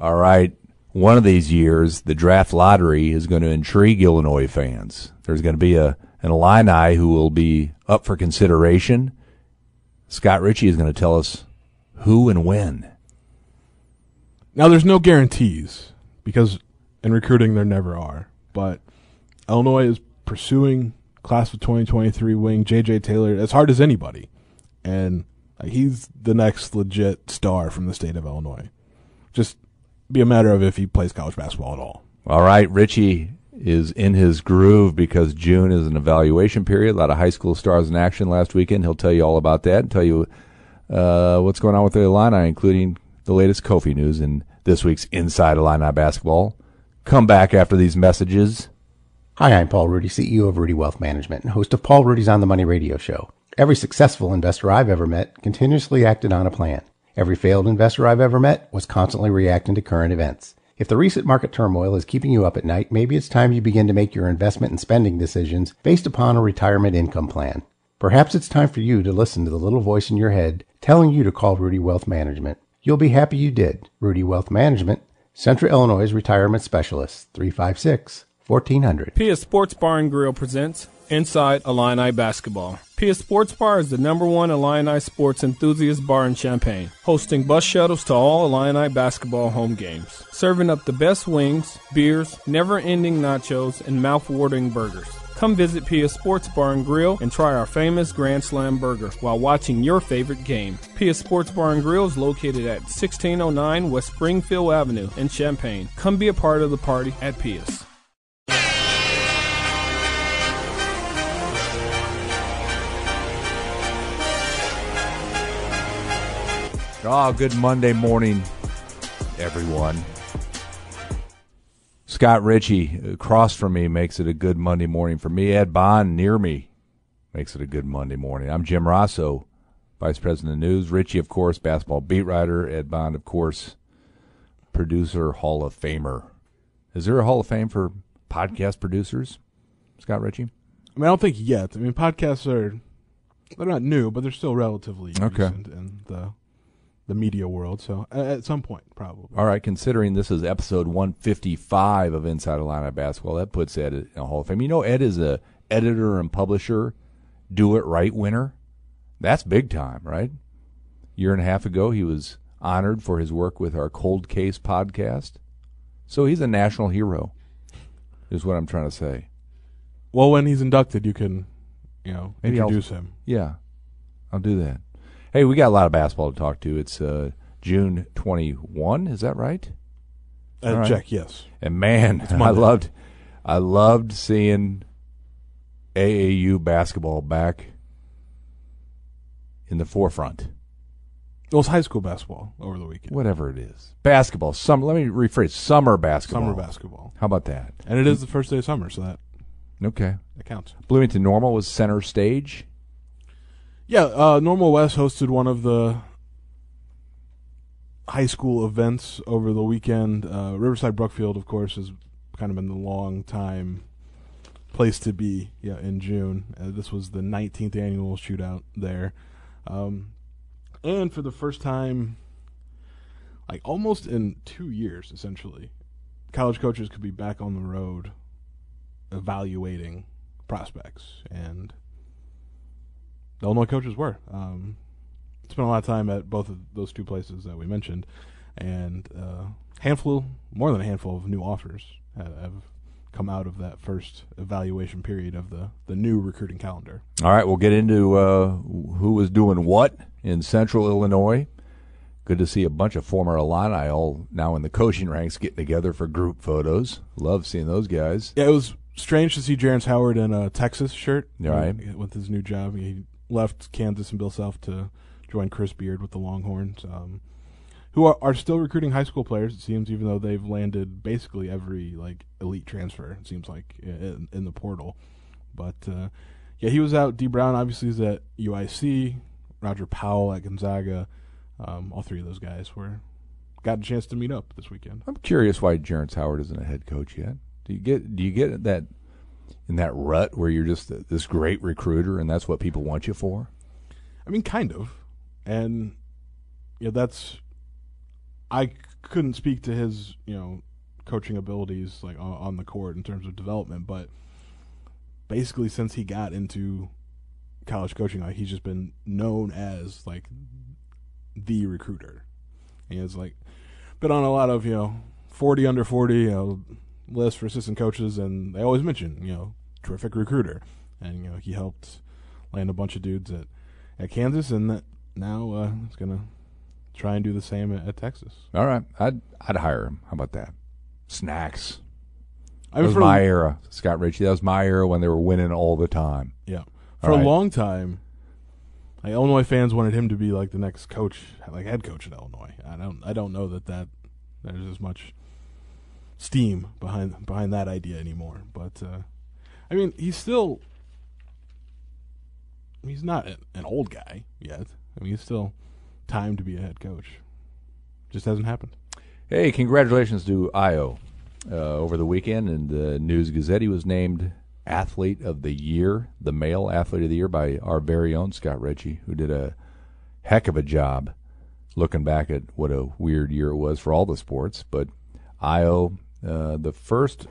All right. One of these years, the draft lottery is going to intrigue Illinois fans. There's going to be a an Illini who will be up for consideration. Scott Richey is going to tell us who and when. Now, there's no guarantees because in recruiting there never are. But Illinois is pursuing class of 2023 wing J.J. Taylor as hard as anybody, and he's the next legit star from the state of Illinois. Just be a matter of if he plays college basketball at all. All right, Richey is in his groove because June is an evaluation period. A lot of high school stars in action last weekend. He'll tell you all about that and tell you uh, what's going on with the Illini, including the latest Kofi news in this week's Inside Illini Basketball. Come back after these messages. Hi, I'm Paul Ruedi, CEO of Ruedi Wealth Management and host of Paul Ruedi's On the Money radio show. Every successful investor I've ever met continuously acted on a plan. Every failed investor I've ever met was constantly reacting to current events. If the recent market turmoil is keeping you up at night, maybe it's time you begin to make your investment and spending decisions based upon a retirement income plan. Perhaps it's time for you to listen to the little voice in your head telling you to call Ruedi Wealth Management. You'll be happy you did. Ruedi Wealth Management, Central Illinois Retirement Specialist, 356 1400. Pia Sports Bar and Grill presents Inside Illini Basketball. Pia Sports Bar is the number one Illini sports enthusiast bar in Champaign, hosting bus shuttles to all Illini basketball home games, serving up the best wings, beers, never ending nachos, and mouth-watering burgers. Come visit Pia Sports Bar and Grill and try our famous Grand Slam burger while watching your favorite game. Pia Sports Bar and Grill is located at 1609 West Springfield Avenue in Champaign. Come be a part of the party at Pia's. Oh, good Monday morning, everyone. Scott Richey across from me makes it a good Monday morning for me. Ed Bond near me makes it a good Monday morning. I'm Jim Rossow, Vice President of News. Richey, of course, basketball beat writer. Ed Bond, of course, producer, Hall of Famer. Is there a Hall of Fame for podcast producers, Scott Richey? I mean, I don't think yet. I mean, podcasts are they're not new, but they're still relatively Okay. recent in the the media world. So at some point, probably. All right, considering this is episode 155 of Inside Illini Basketball, that puts Ed in a Hall of Fame. You know, Ed is a editor and publisher, do it right winner. That's big time, right? year and a half ago, he was honored for his work with our Cold Case podcast. So he's a national hero, is what I'm trying to say. Well, when he's inducted, you can, you know, Maybe I'll- introduce him. Yeah, I'll do that. Hey, we got a lot of basketball to talk to. It's uh, June 21, is that right? Uh, right. Check, yes. And man, I loved, I loved seeing AAU basketball back in the forefront. It was high school basketball over the weekend. Whatever it is, basketball. Summer. Let me rephrase: summer basketball. Summer basketball. How about that? And it is the first day of summer, so that, Okay. that counts. Bloomington Normal was center stage. Yeah, uh, Normal West hosted one of the high school events over the weekend. Uh, Riverside Brookfield, of course, has kind of been the long time place to be. Yeah, in June, uh, this was the 19th annual shootout there, um, and for the first time, like almost in two years, essentially, college coaches could be back on the road evaluating prospects and Illinois coaches were. Um, spent a lot of time at both of those two places that we mentioned, and uh, handful, more than a handful of new offers have, have come out of that first evaluation period of the the new recruiting calendar. All right, we'll get into uh, who was doing what in Central Illinois. Good to see a bunch of former Illini all now in the coaching ranks getting together for group photos. Love seeing those guys. Yeah, it was strange to see Jerrance Howard in a Texas shirt. Right. With his new job, he left Kansas and Bill Self to join Chris Beard with the Longhorns, um, who are, are still recruiting high school players. It seems, even though they've landed basically every like elite transfer. It seems like in, in the portal. But uh, yeah, he was out. Dee Brown obviously is at UIC. Roger Powell at Gonzaga. Um, all three of those guys were got a chance to meet up this weekend. I'm curious why Jerrance Howard isn't a head coach yet. Do you get do you get that in that rut where you're just this great recruiter and that's what people want you for? I mean, kind of, and yeah, that's I couldn't speak to his you know coaching abilities like on, the court in terms of development, but basically since he got into college coaching, like he's just been known as like the recruiter. He has like been on a lot of you know forty under forty you know lists for assistant coaches, and they always mention you know terrific recruiter, and you know he helped land a bunch of dudes at at Kansas, and that now uh, he's gonna try and do the same at, at Texas. All right, I'd I'd hire him. How about that? Snacks. I That mean, was for my era, Scott Richey. That was my era when they were winning all the time. yeah, for right. a long time. Like Illinois fans wanted him to be like the next coach, like head coach at Illinois. I don't, I don't know that that there's as much steam behind behind that idea anymore. But uh, I mean, he's still he's not an, old guy yet. I mean, he's still time to be a head coach. Just hasn't happened. Hey, congratulations to Ayo uh, over the weekend in the News Gazette. He was named Athlete of the Year, the male Athlete of the Year by our very own Scott Richey, who did a heck of a job looking back at what a weird year it was for all the sports. But Ayo, uh, the first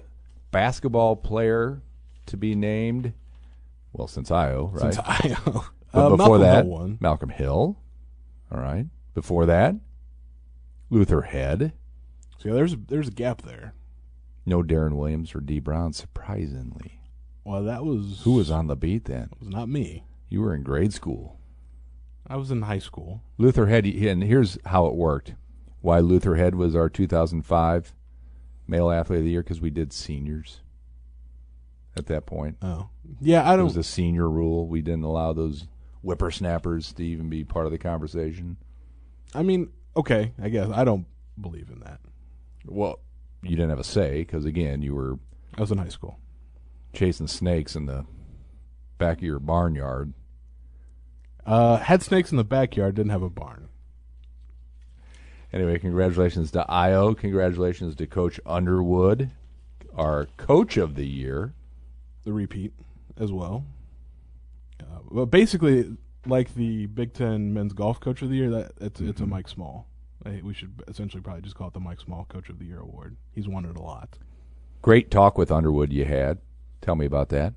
basketball player to be named, well, since Ayo, right? Since I, But uh, before Malcolm that, Hill. Malcolm Hill. All right. Before that, Luther Head. So there's there's a gap there. No Deron Williams or Dee Brown, surprisingly. Well, that was Who was on the beat then? It was not me. You were in grade school. I was in high school. Luther Head, and here's how it worked. Why Luther Head was our 2005 Male Athlete of the Year, because we did seniors at that point. Oh, yeah. I don't. It was a senior rule. We didn't allow those whippersnappers to even be part of the conversation. I mean, okay. I guess I don't believe in that. Well, you didn't have a say, because again, you were I was in high school. chasing snakes in the back of your barnyard. Uh, had snakes in the backyard. Didn't have a barn. Anyway, congratulations to Ayo. Congratulations to Coach Underwood, our Coach of the Year. The repeat as well. Uh, but basically, like the Big Ten Men's Golf Coach of the Year, that it's it's a Mm-hmm. Mike Small. I, we should essentially probably just call it the Mike Small Coach of the Year award. He's won it a lot. Great talk with Underwood you had. Tell me about that.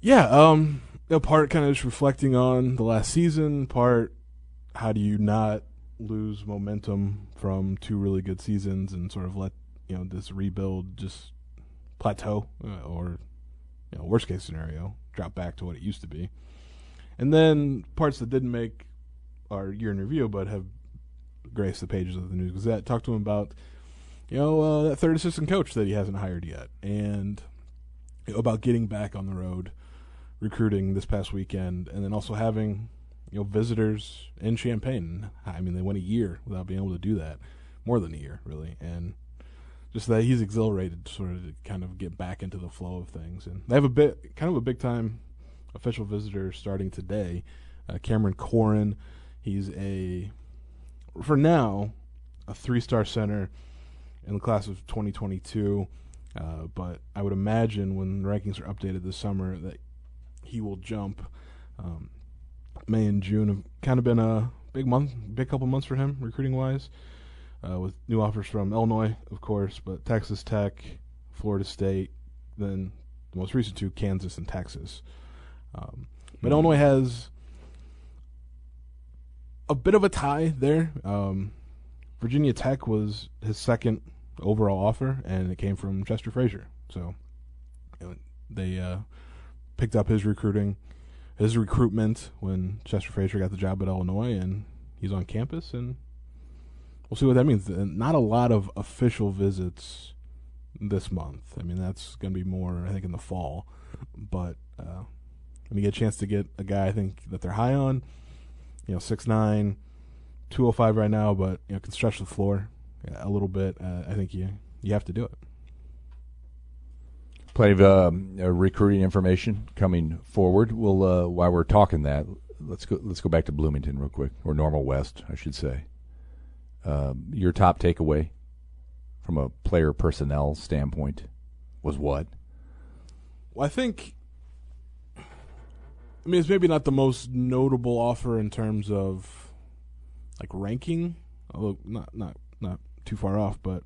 Yeah, um, a part kind of just reflecting on the last season. Part, how do you not lose momentum from two really good seasons and sort of let you know this rebuild just plateau uh, or you know worst case scenario drop back to what it used to be. And then parts that didn't make our year in review but have graced the pages of the News Gazette. Talk to him about you know uh, that third assistant coach that he hasn't hired yet and you know, about getting back on the road recruiting this past weekend, and then also having you know visitors in Champaign. I mean, they went a year without being able to do that, more than a year really, and just that he's exhilarated, to sort of to kind of get back into the flow of things. And they have a bit, kind of a big time official visitor starting today, uh, Cameron Corhen. He's a, for now, a three-star center in the class of 2022. Uh, but I would imagine when rankings are updated this summer that he will jump. Um, May and June have kind of been a big month, big couple months for him recruiting wise, uh, with new offers from Illinois, of course, but Texas Tech, Florida State, then the most recent two, Kansas and Texas. Um, but Illinois has a bit of a tie there. Um, Virginia Tech was his second overall offer, and it came from Chester Frazier. So you know, they uh, picked up his recruiting, his recruitment when Chester Frazier got the job at Illinois, and he's on campus, and we'll see what that means. Not a lot of official visits this month. I mean, that's going to be more, I think, in the fall. But uh, when you get a chance to get a guy, I think that they're high on, you know, six nine, two oh five right now, but you know, can stretch the floor a little bit. Uh, I think you you have to do it. Plenty of um, uh, recruiting information coming forward. We'll uh, while we're talking that, let's go. Let's go back to Bloomington real quick, or Normal West, I should say. Um, your top takeaway from a player personnel standpoint was what? Well, I think. I mean, it's maybe not the most notable offer in terms of like ranking although not not not too far off, but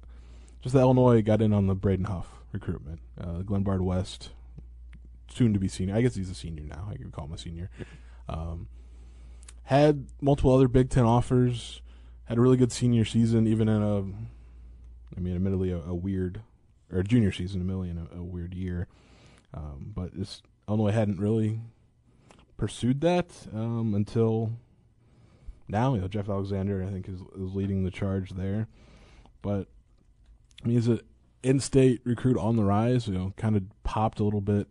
just that Illinois got in on the Braden Huff recruitment. Uh, Glenbard West, soon to be senior. I guess he's a senior now. I can call him a senior. Um, had multiple other Big Ten offers. Had a really good senior season, even in a, I mean, admittedly a, a weird, or junior season, admittedly in a, a weird year. Um, but this Illinois hadn't really pursued that um, until now. You know, Jeff Alexander, I think, is, is leading the charge there. But I mean, he's an in-state recruit on the rise. You know, kind of popped a little bit.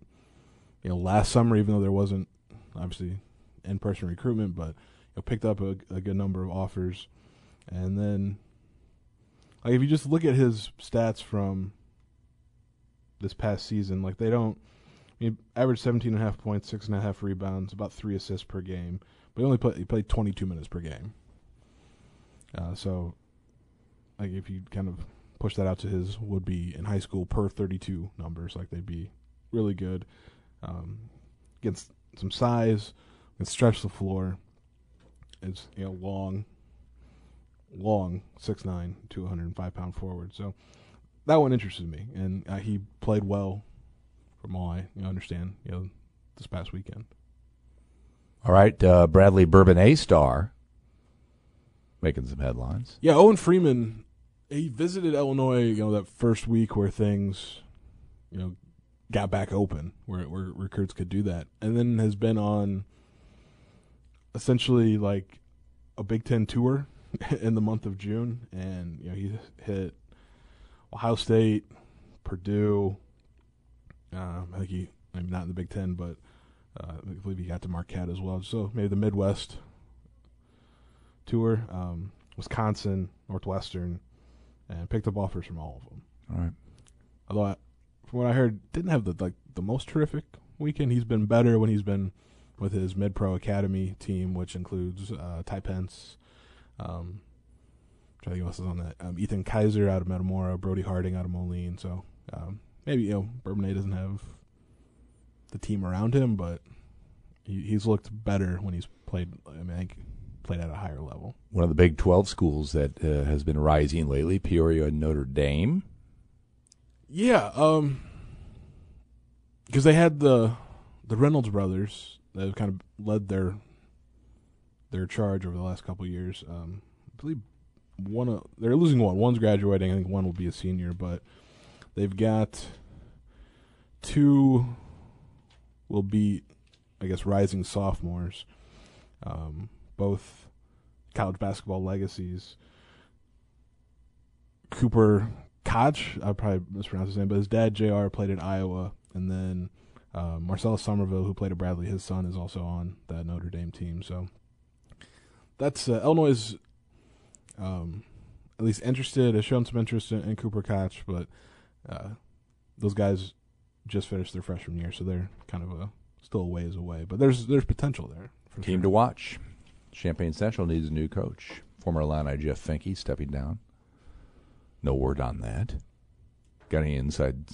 You know, last summer, even though there wasn't obviously in-person recruitment, but you know, picked up a, a good number of offers, and then like if you just look at his stats from this past season, like they don't. I mean, average 17 and a half points, six and a half rebounds, about three assists per game. But he only played he played 22 minutes per game. Uh, so, like if you kind of push that out to his would be in high school per 32 numbers, like they'd be really good. Um, against some size, can stretch the floor. It's you know long, long six nine, two hundred and five pound forward. So that one interested me, and uh, he played well, from all I you know, understand. You know, this past weekend. All right, uh, Bradley Bourbonnais star making some headlines. Yeah, Owen Freeman, he visited Illinois. You know that first week where things, you know, got back open, where where recruits could do that, and then has been on essentially like a Big Ten tour in the month of June, and you know he hit Ohio State, Purdue. Um, I think he, maybe not in the Big Ten, but uh, I believe he got to Marquette as well. So maybe the Midwest tour, um, Wisconsin, Northwestern, and picked up offers from all of them. All right. Although, I, from what I heard, didn't have the like the most terrific weekend. He's been better when he's been with his mid pro academy team, which includes uh, Ty Pence. Um, I think else is on that. Um, Ethan Kaiser out of Metamora, Brody Harding out of Moline. So um, maybe you know Bourbonnais doesn't have the team around him, but he, he's looked better when he's played. I mean, I think played at a higher level. One of the Big 12 schools that uh, has been rising lately, Peoria and Notre Dame. Yeah, um, because they had the the Reynolds brothers that have kind of led their their charge over the last couple of years. Um, I believe one of they're losing one. One's graduating. I think one will be a senior, but they've got two will be, I guess, rising sophomores. Um, both college basketball legacies. Cooper Koch, I probably mispronounced his name, but his dad Jr. played at Iowa, and then uh, Marcellus Sommerville, who played at Bradley, his son is also on that Notre Dame team. So that's uh, Illinois um, at least interested, has shown some interest in, in Cooper Koch, but uh, those guys just finished their freshman year, so they're kind of a still a ways away. But there's there's potential there. Team sure. to watch. Champaign Central needs a new coach. Former Illini Jeff Finke stepping down. No word on that. Got any inside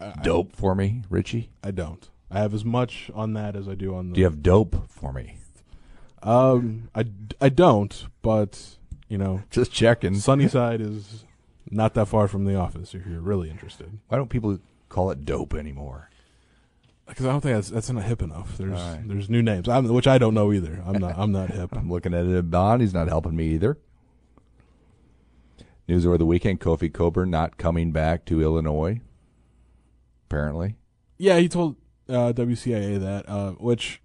I, dope for me, Richey? I don't. I have as much on that as I do on the. Do you have dope for me? Um, I, I don't, but you know, Just checking. Sunnyside is not that far from the office if you're really interested. Why don't people call it dope anymore? Because I don't think that's that's not hip enough. There's right. there's new names, I'm, which I don't know either. I'm not I'm not hip. I'm looking at it. Don, he's not helping me either. News over the weekend: Kofi Cockburn not coming back to Illinois. Apparently, Yeah, he told uh, WCIA that, uh, which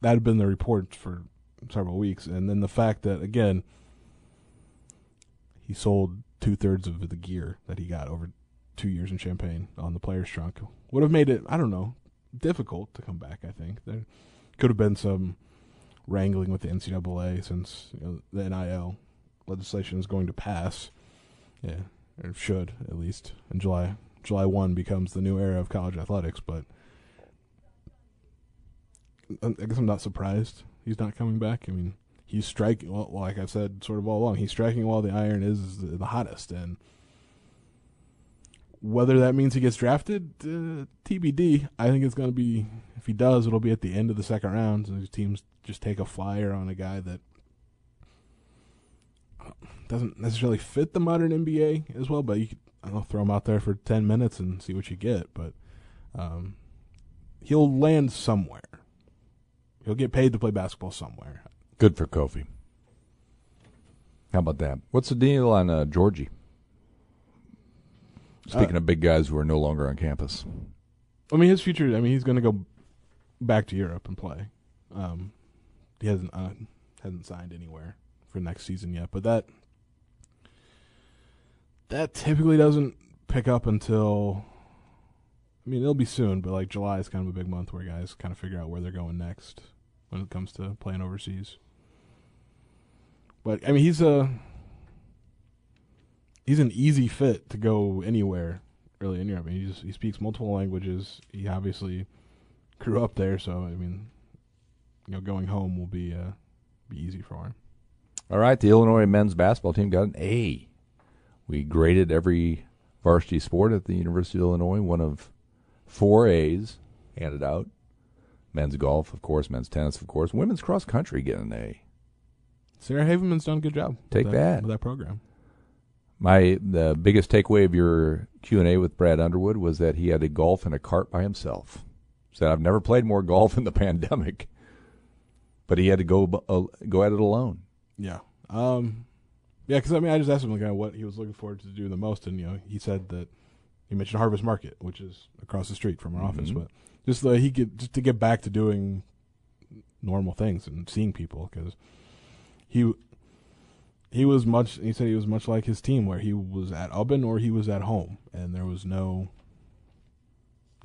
that had been the report for several weeks, and then the fact that again he sold two thirds of the gear that he got over two years in Champaign on the player's trunk would have made it I don't know difficult to come back. I think there could have been some wrangling with the NCAA since you know, the NIL legislation is going to pass. Yeah, or should at least in July. July one becomes the new era of college athletics, but I guess I'm not surprised he's not coming back. I mean, he's striking. Well, like I've said, sort of all along, he's striking while the iron is the hottest, and whether that means he gets drafted, uh, TBD. I think it's going to be if he does, it'll be at the end of the second round. So these teams just take a flyer on a guy that doesn't necessarily fit the modern NBA as well. But you could I don't throw him out there for ten minutes and see what you get. But um, he'll land somewhere. He'll get paid to play basketball somewhere. Good for Kofi. How about that? What's the deal on uh, Giorgi? Speaking Uh, of big guys who are no longer on campus. I mean, his future. I mean, he's going to go back to Europe and play. Um, he hasn't uh, hasn't signed anywhere for next season yet, but that that typically doesn't pick up until. I mean, it'll be soon, but like July is kind of a big month where guys kind of figure out where they're going next when it comes to playing overseas. But I mean, he's a he's an easy fit to go anywhere really in Europe. I mean, he just he speaks multiple languages. He obviously grew up there, so I mean, you know, going home will be uh, be easy for him. All right, the Illinois men's basketball team got an A. We graded every varsity sport at the University of Illinois, one of four A's handed out. Men's golf, of course, men's tennis, of course, women's cross country getting an A. Sarah Haveman's done a good job. with Take that. with that program. My the biggest takeaway of your Q and A with Brad Underwood was that he had to golf in a cart by himself. Said I've never played more golf in the pandemic, but he had to go uh, go at it alone. Yeah. Um, yeah, because I mean, I just asked him kind of what he was looking forward to do the most, and you know, he said that he mentioned Harvest Market, which is across the street from our office, Mhm. but just that he could just to get back to doing normal things and seeing people because he he was much. He said he was much like his team, where he was at Ubben or he was at home, and there was no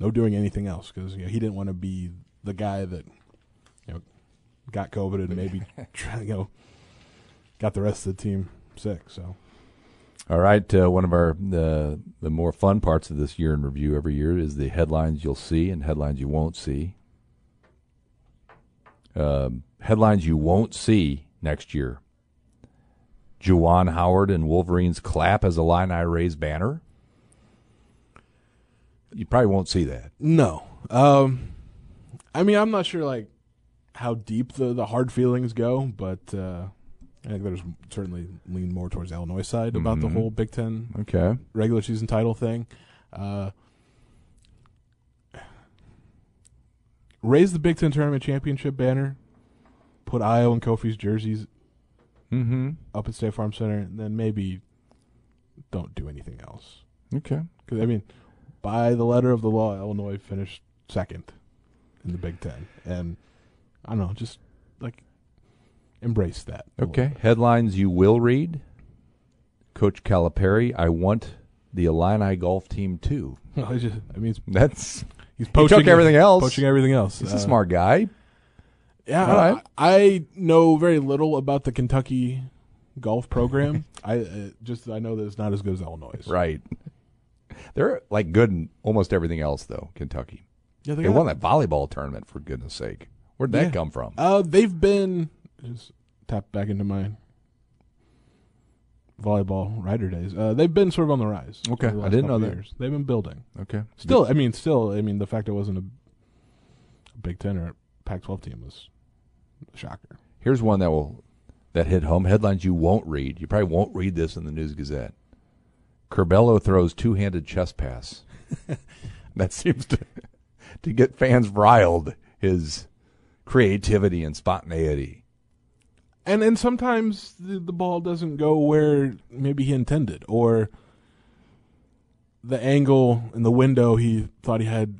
no doing anything else because you know, he didn't want to be the guy that you know got COVID and maybe try, you know got the rest of the team sick. So All right, uh, one of our the the more fun parts of this year in review every year is the headlines you'll see and headlines you won't see. Um, headlines you won't see next year. Juwan Howard and Wolverines clap as Illini raise banner. You probably won't see that. no, um, I mean I'm not sure like how deep the the hard feelings go, but uh, I think there's certainly lean more towards Illinois side about the Mhm. whole Big Ten Okay. regular season title thing. Uh, raise the Big Ten tournament championship banner, put Ayo and Kofi's jerseys Mm-hmm. up at State Farm Center, and then maybe don't do anything else. Okay. Because I mean, by the letter of the law, Illinois finished second in the Big Ten, and I don't know, just like embrace that. Okay. Headlines you will read. Coach Calipari, I want the Illini golf team too. Well, it's just- I mean, That's he's poaching took everything else. Poaching everything else. he's Uh, a smart guy. Yeah, All right. I, I know very little about the Kentucky golf program. I uh, just I know that it's not as good as Illinois. Right. They're like good in almost everything else though, Kentucky. Yeah, They got- won that volleyball tournament for goodness sake. Where'd that Yeah. come from? Uh, they've been just tap back into my volleyball rider days. Uh, they've been sort of on the rise. Okay, the I didn't know that. Years. They've been building. Okay. Still, I mean, still, I mean, the fact it wasn't a, Big Ten or Pac-12 team was shocker. Here's one that will that hit home. Headlines you won't read. You probably won't read this in the News Gazette. Curbelo throws two-handed chest pass. that seems to to get fans riled. His creativity and spontaneity. And and sometimes the, the ball doesn't go where maybe he intended, or the angle and the window he thought he had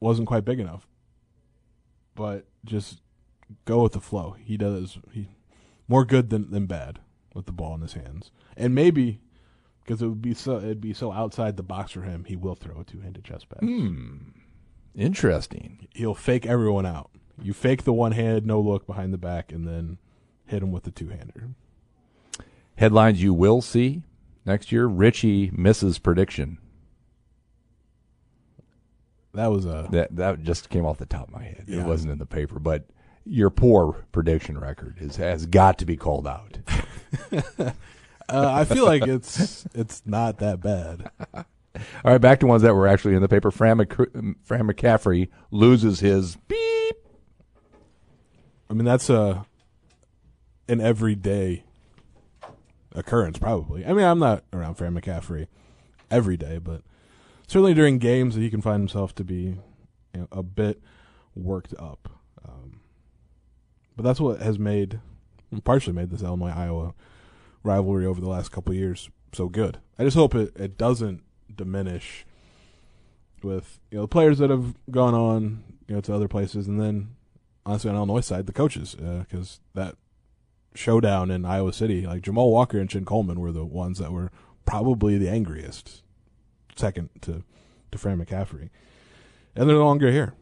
wasn't quite big enough. But just go with the flow. He does he more good than than bad with the ball in his hands, and maybe because it would be so it'd be so outside the box for him, he will throw a two handed chest pass. Hmm. Interesting. He'll fake everyone out. You fake the one hand, no look behind the back, and then hit him with the two hander. Headlines you will see next year. Richey misses prediction. That was a That that just came off the top of my head. Yeah. It wasn't in the paper, but your poor prediction record is has got to be called out. Uh, I feel like it's it's not that bad. All right, back to ones that were actually in the paper. Fran, Mc, Fran McCaffery loses his beep. I mean, that's a an everyday occurrence, probably. I mean, I'm not around Fran McCaffery every day, but certainly during games, he can find himself to be you know, a bit worked up. Um, but that's what has made, partially made this Illinois Iowa rivalry over the last couple years so good. I just hope it, it doesn't diminish with you know the players that have gone on you know to other places, and then honestly on Illinois side the coaches because uh, that showdown in Iowa City, like Jamal Walker and Chin Coleman were the ones that were probably the angriest, second to to Fran McCaffery, and they're no longer here.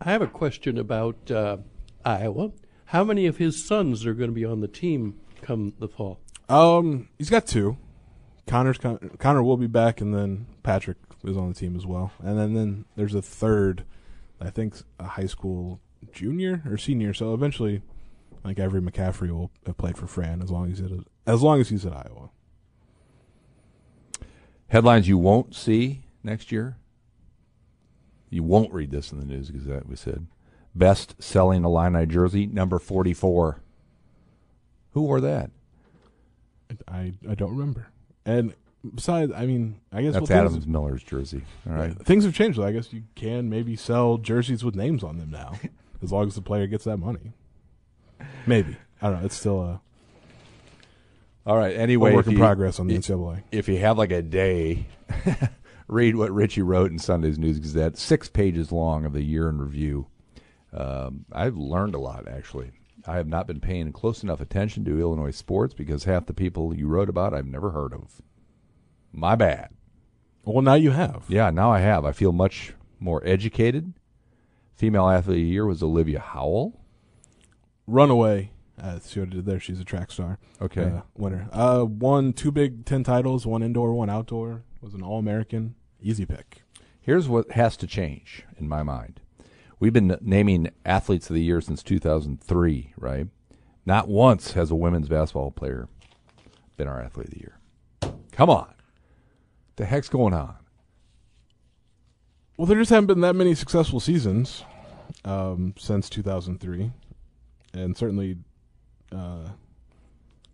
I have a question about uh, Iowa. How many of his sons are going to be on the team come the fall? Um, he's got two. Connor's Connor will be back, and then Patrick is on the team as well. And then, then there's a third, I think, a high school junior or senior. So eventually, like every McCaffery will have played for Fran as long as it is, as long as he's at Iowa. Headlines you won't see next year. You won't read this in the News Gazette. We said best selling Illini jersey number forty four. Who wore that? I I don't remember. And besides, I mean, I guess that's well, Adams Miller's jersey. All right, things have changed. I guess you can maybe sell jerseys with names on them now, as long as the player gets that money. Maybe I don't know. It's still a all right. Anyway, work in you, progress on the NCAA. If you have like a day, read what Richey wrote in Sunday's News Gazette. Six pages long of the year in review. Um, I've learned a lot actually. I have not been paying close enough attention to Illinois sports because half the people you wrote about I've never heard of. My bad. Well, now you have. Yeah, now I have. I feel much more educated. Female athlete of the year was Olivia Howell. Runaway. Uh, see what I did there. She's a track star. Okay. Uh, winner. Uh, won two Big Ten titles, one indoor, one outdoor. Was an All American. Easy pick. Here's what has to change in my mind. We've been naming athletes of the year since 2003, right? Not once has a women's basketball player been our athlete of the year. Come on. What the heck's going on? Well, there just haven't been that many successful seasons um, since 2003, and certainly uh,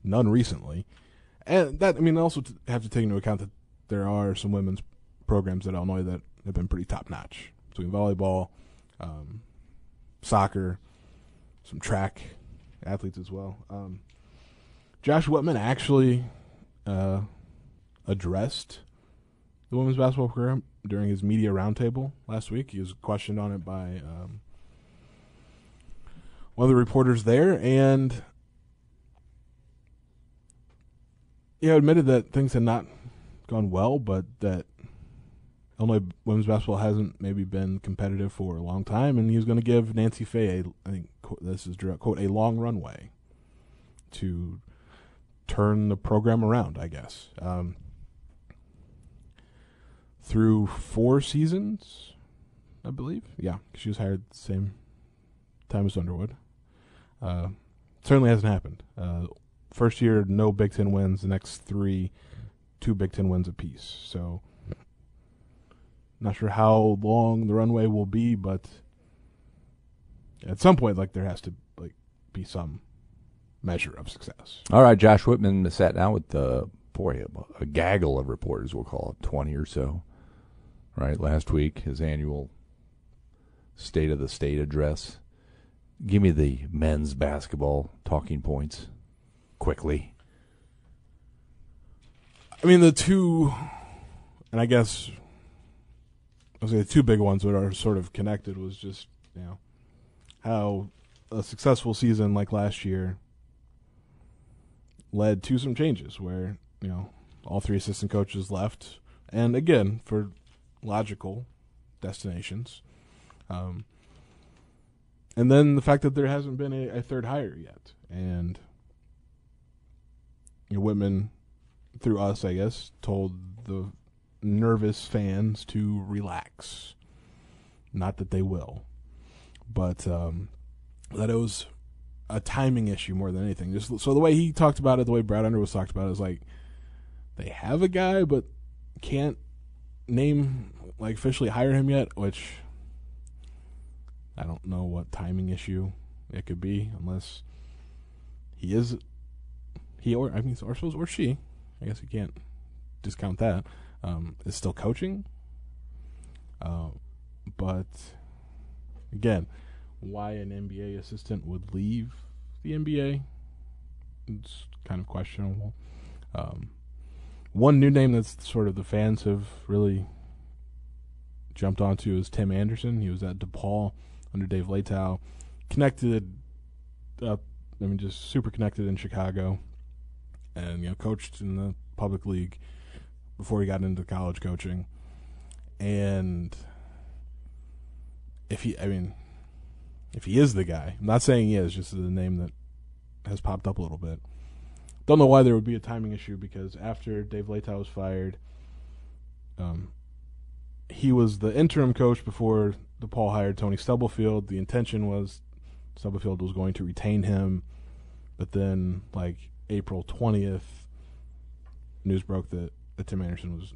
none recently. And that, I mean, I also have to take into account that there are some women's programs at Illinois that have been pretty top notch. Between volleyball, um, soccer, some track athletes as well. Um, Josh Whitman actually uh, addressed the women's basketball program during his media roundtable last week. He was questioned on it by um, one of the reporters there, and yeah, admitted that things had not gone well, but that Illinois women's basketball hasn't maybe been competitive for a long time, and he was going to give Nancy Fahey, a, I think this is direct quote, a long runway to turn the program around. I guess um, through four seasons, I believe. Yeah, she was hired the same time as Underwood. Uh, certainly hasn't happened. Uh, first year, no Big Ten wins. The next three, two Big Ten wins apiece. So not sure how long the runway will be, but at some point, like there has to like be some measure of success. All right, Josh Whitman sat down with the boy a, a gaggle of reporters. We'll call it twenty or so. Right last week, his annual State of the State address. Give me the men's basketball talking points quickly. I mean, the two, and I guess I was say the two big ones that are sort of connected was just you know how a successful season like last year led to some changes where you know all three assistant coaches left, and again for logical destinations. Um, and then the fact that there hasn't been a, a third hire yet, and you know, Whitman, through us, I guess, told the nervous fans to relax. Not that they will, but um, that it was a timing issue more than anything. Just so the way he talked about it, the way Brad Underwood talked about it, is like they have a guy, but can't name like officially hire him yet. Which I don't know what timing issue it could be, unless he is he or I mean, or suppose or she, I guess you can't discount that, um, is still coaching. Uh, but again, why an NBA assistant would leave the NBA, it's kind of questionable. Um, one new name that's sort of the fans have really jumped onto is Tim Anderson. He was at DePaul under Dave Leitao, connected. Uh, I mean, just super connected in Chicago, and you know, coached in the public league before he got into college coaching. And if he, I mean, if he is the guy, I'm not saying he is, just the name that has popped up a little bit. Don't know why there would be a timing issue because after Dave Leitao was fired, um, he was the interim coach before DePaul hired Tony Stubblefield. The intention was Stubblefield was going to retain him, but then like April twentieth, news broke that, that Tim Anderson was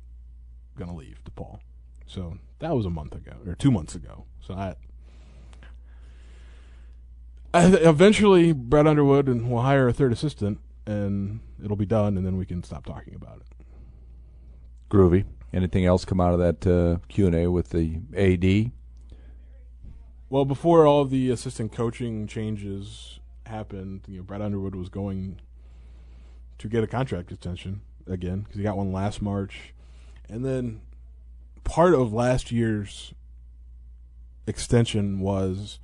going to leave DePaul. So that was a month ago or two months ago. So I, I eventually Brad Underwood and we'll hire a third assistant, and it'll be done, and then we can stop talking about it. Groovy. Anything else come out of that uh, Q and A with the AD? Well, before all of the assistant coaching changes happened, you know, Brad Underwood was going to get a contract extension again because he got one last March, and then part of last year's extension was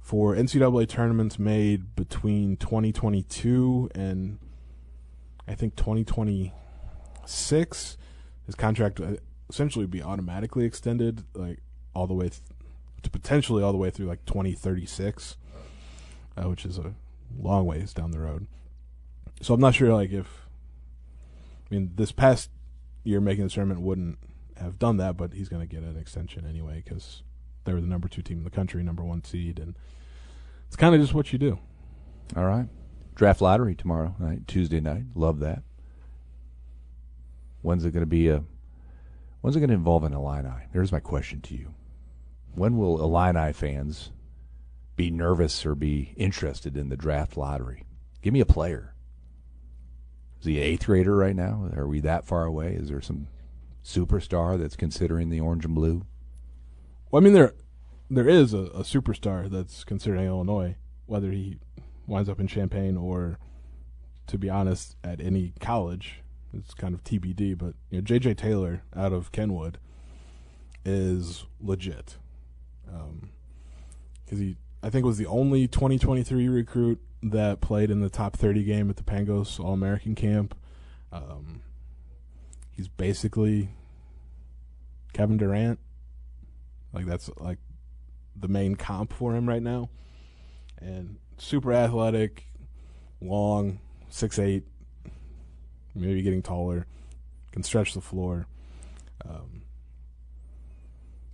for NCAA tournaments made between 2022 and I think 2026. His contract uh, essentially be automatically extended, like all the way th- to potentially all the way through like 2036, uh, which is a long ways down the road. So I'm not sure, like if I mean this past year making the tournament wouldn't have done that, but he's going to get an extension anyway because they were the number two team in the country, number one seed, and it's kind of just what you do. All right. Draft lottery tomorrow night, Tuesday night. Love that. When's it going to be a? When's it going to involve an Illini? There's my question to you. When will Illini fans be nervous or be interested in the draft lottery? Give me a player. Is he an eighth grader right now? Are we that far away? Is there some superstar that's considering the orange and blue? Well, I mean there there is a, a superstar that's considering Illinois, whether he winds up in Champaign or, to be honest, at any college. It's kind of TBD, but you know, JJ Taylor out of Kenwood is legit. Um, because he, I think, was the only 2023 recruit that played in the top 30 game at the Pangos All American Camp. Um, he's basically Kevin Durant. Like that's like the main comp for him right now. And super athletic, long, six eight, maybe getting taller, can stretch the floor. Um,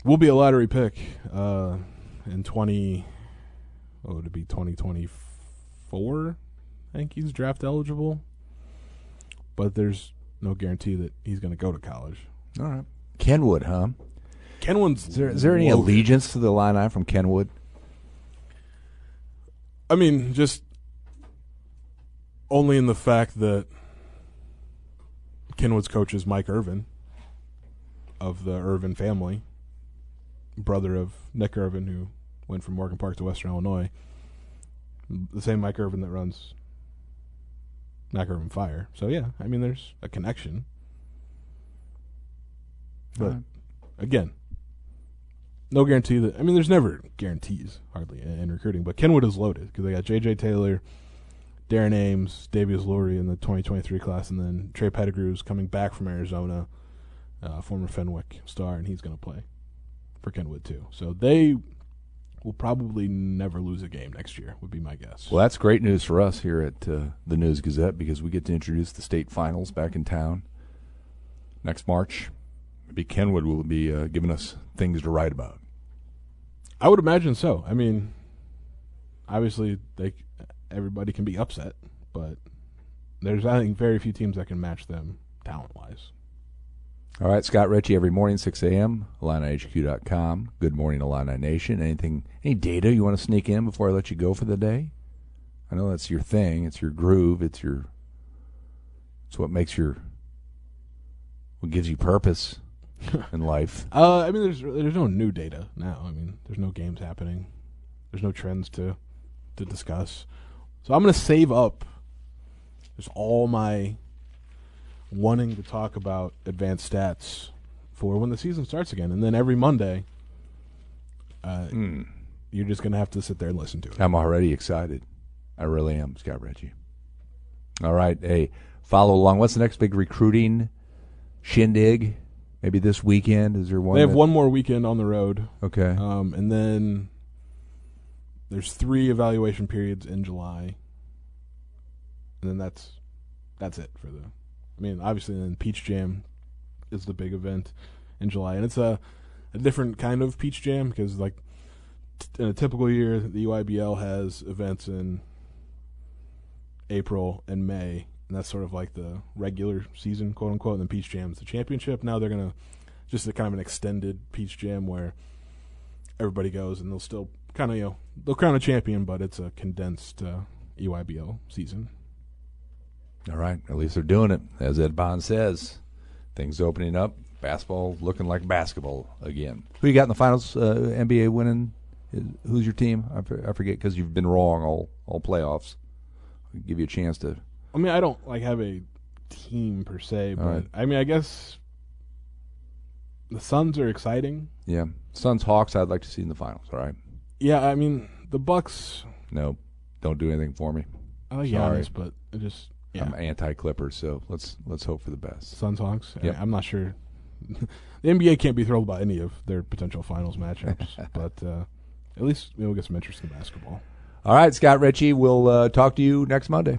will be a lottery pick uh, in twenty. Would it be? Twenty twenty four. I think he's draft eligible, but there's no guarantee that he's going to go to college. All right. Kenwood, huh? Kenwood's Is there, is there any loaded. allegiance to the Illini from Kenwood? I mean, just only in the fact that Kenwood's coach is Mike Irvin of the Irvin family, brother of Nick Irvin, who went from Morgan Park to Western Illinois. The same Mike Irvin that runs Mac Irvin Fire. So yeah, I mean, there's a connection. But Alright. again, no guarantee that. I mean, there's never guarantees hardly in, in recruiting. But Kenwood is loaded because they got J.J. Taylor, Darren Ames, Davius Lurie in the 2023 class, and then Trey Pettigrew's coming back from Arizona, uh, former Fenwick star, and he's going to play for Kenwood too. So they will probably never lose a game next year. Would be my guess. Well, that's great news for us here at uh, the News Gazette because we get to introduce the state finals back in town next March. Maybe Kenwood will be uh, giving us things to write about. I would imagine so. I mean, obviously, they everybody can be upset, but there's I think very few teams that can match them talent wise. All right, Scott Richey every morning, 6 a.m., IlliniHQ.com. Good morning, Illini Nation. Anything, any data you want to sneak in before I let you go for the day? I know that's your thing. It's your groove. It's your It's what makes your what gives you purpose in life. Uh, I mean, there's there's no new data now. I mean, there's no games happening. There's no trends to to discuss. So I'm gonna save up just all my wanting to talk about advanced stats for when the season starts again, and then every Monday, uh, Hmm. you're just gonna have to sit there and listen to it. I'm already excited. I really am, Scott Richey. All right, hey, follow along. What's the next big recruiting shindig? Maybe this weekend. Is there one? they have that- one more weekend on the road, Okay. um, and then there's three evaluation periods in July, and then that's that's it for the. I mean, obviously, then Peach Jam is the big event in July, and it's a a different kind of Peach Jam because, like, t- in a typical year, the EYBL has events in April and May, and that's sort of like the regular season, quote unquote. And then Peach Jam's the championship. Now they're gonna just a kind of an extended Peach Jam where everybody goes, and they'll still kind of you know they'll crown a champion, but it's a condensed uh, season. All right. At least they're doing it, as Ed Bond says. Things opening up. Basketball looking like basketball again. Who you got in the finals? Uh, NBA winning. Who's your team? I, I forget because you've been wrong all all playoffs. I'll give you a chance to. I mean, I don't like have a team per se, but right. I mean, I guess the Suns are exciting. Yeah, Suns Hawks. I'd like to see in the finals. All right. Yeah, I mean the Bucks. No, don't do anything for me. I like Sorry. Giannis, but it just yeah. I'm anti Clippers, so let's let's hope for the best. Suns Hawks. Yep. I, am not sure. the NBA can't be thrilled by any of their potential finals matchups, but uh, at least we'll get some interest in basketball. All right, Scott Richey. We'll uh, talk to you next Monday.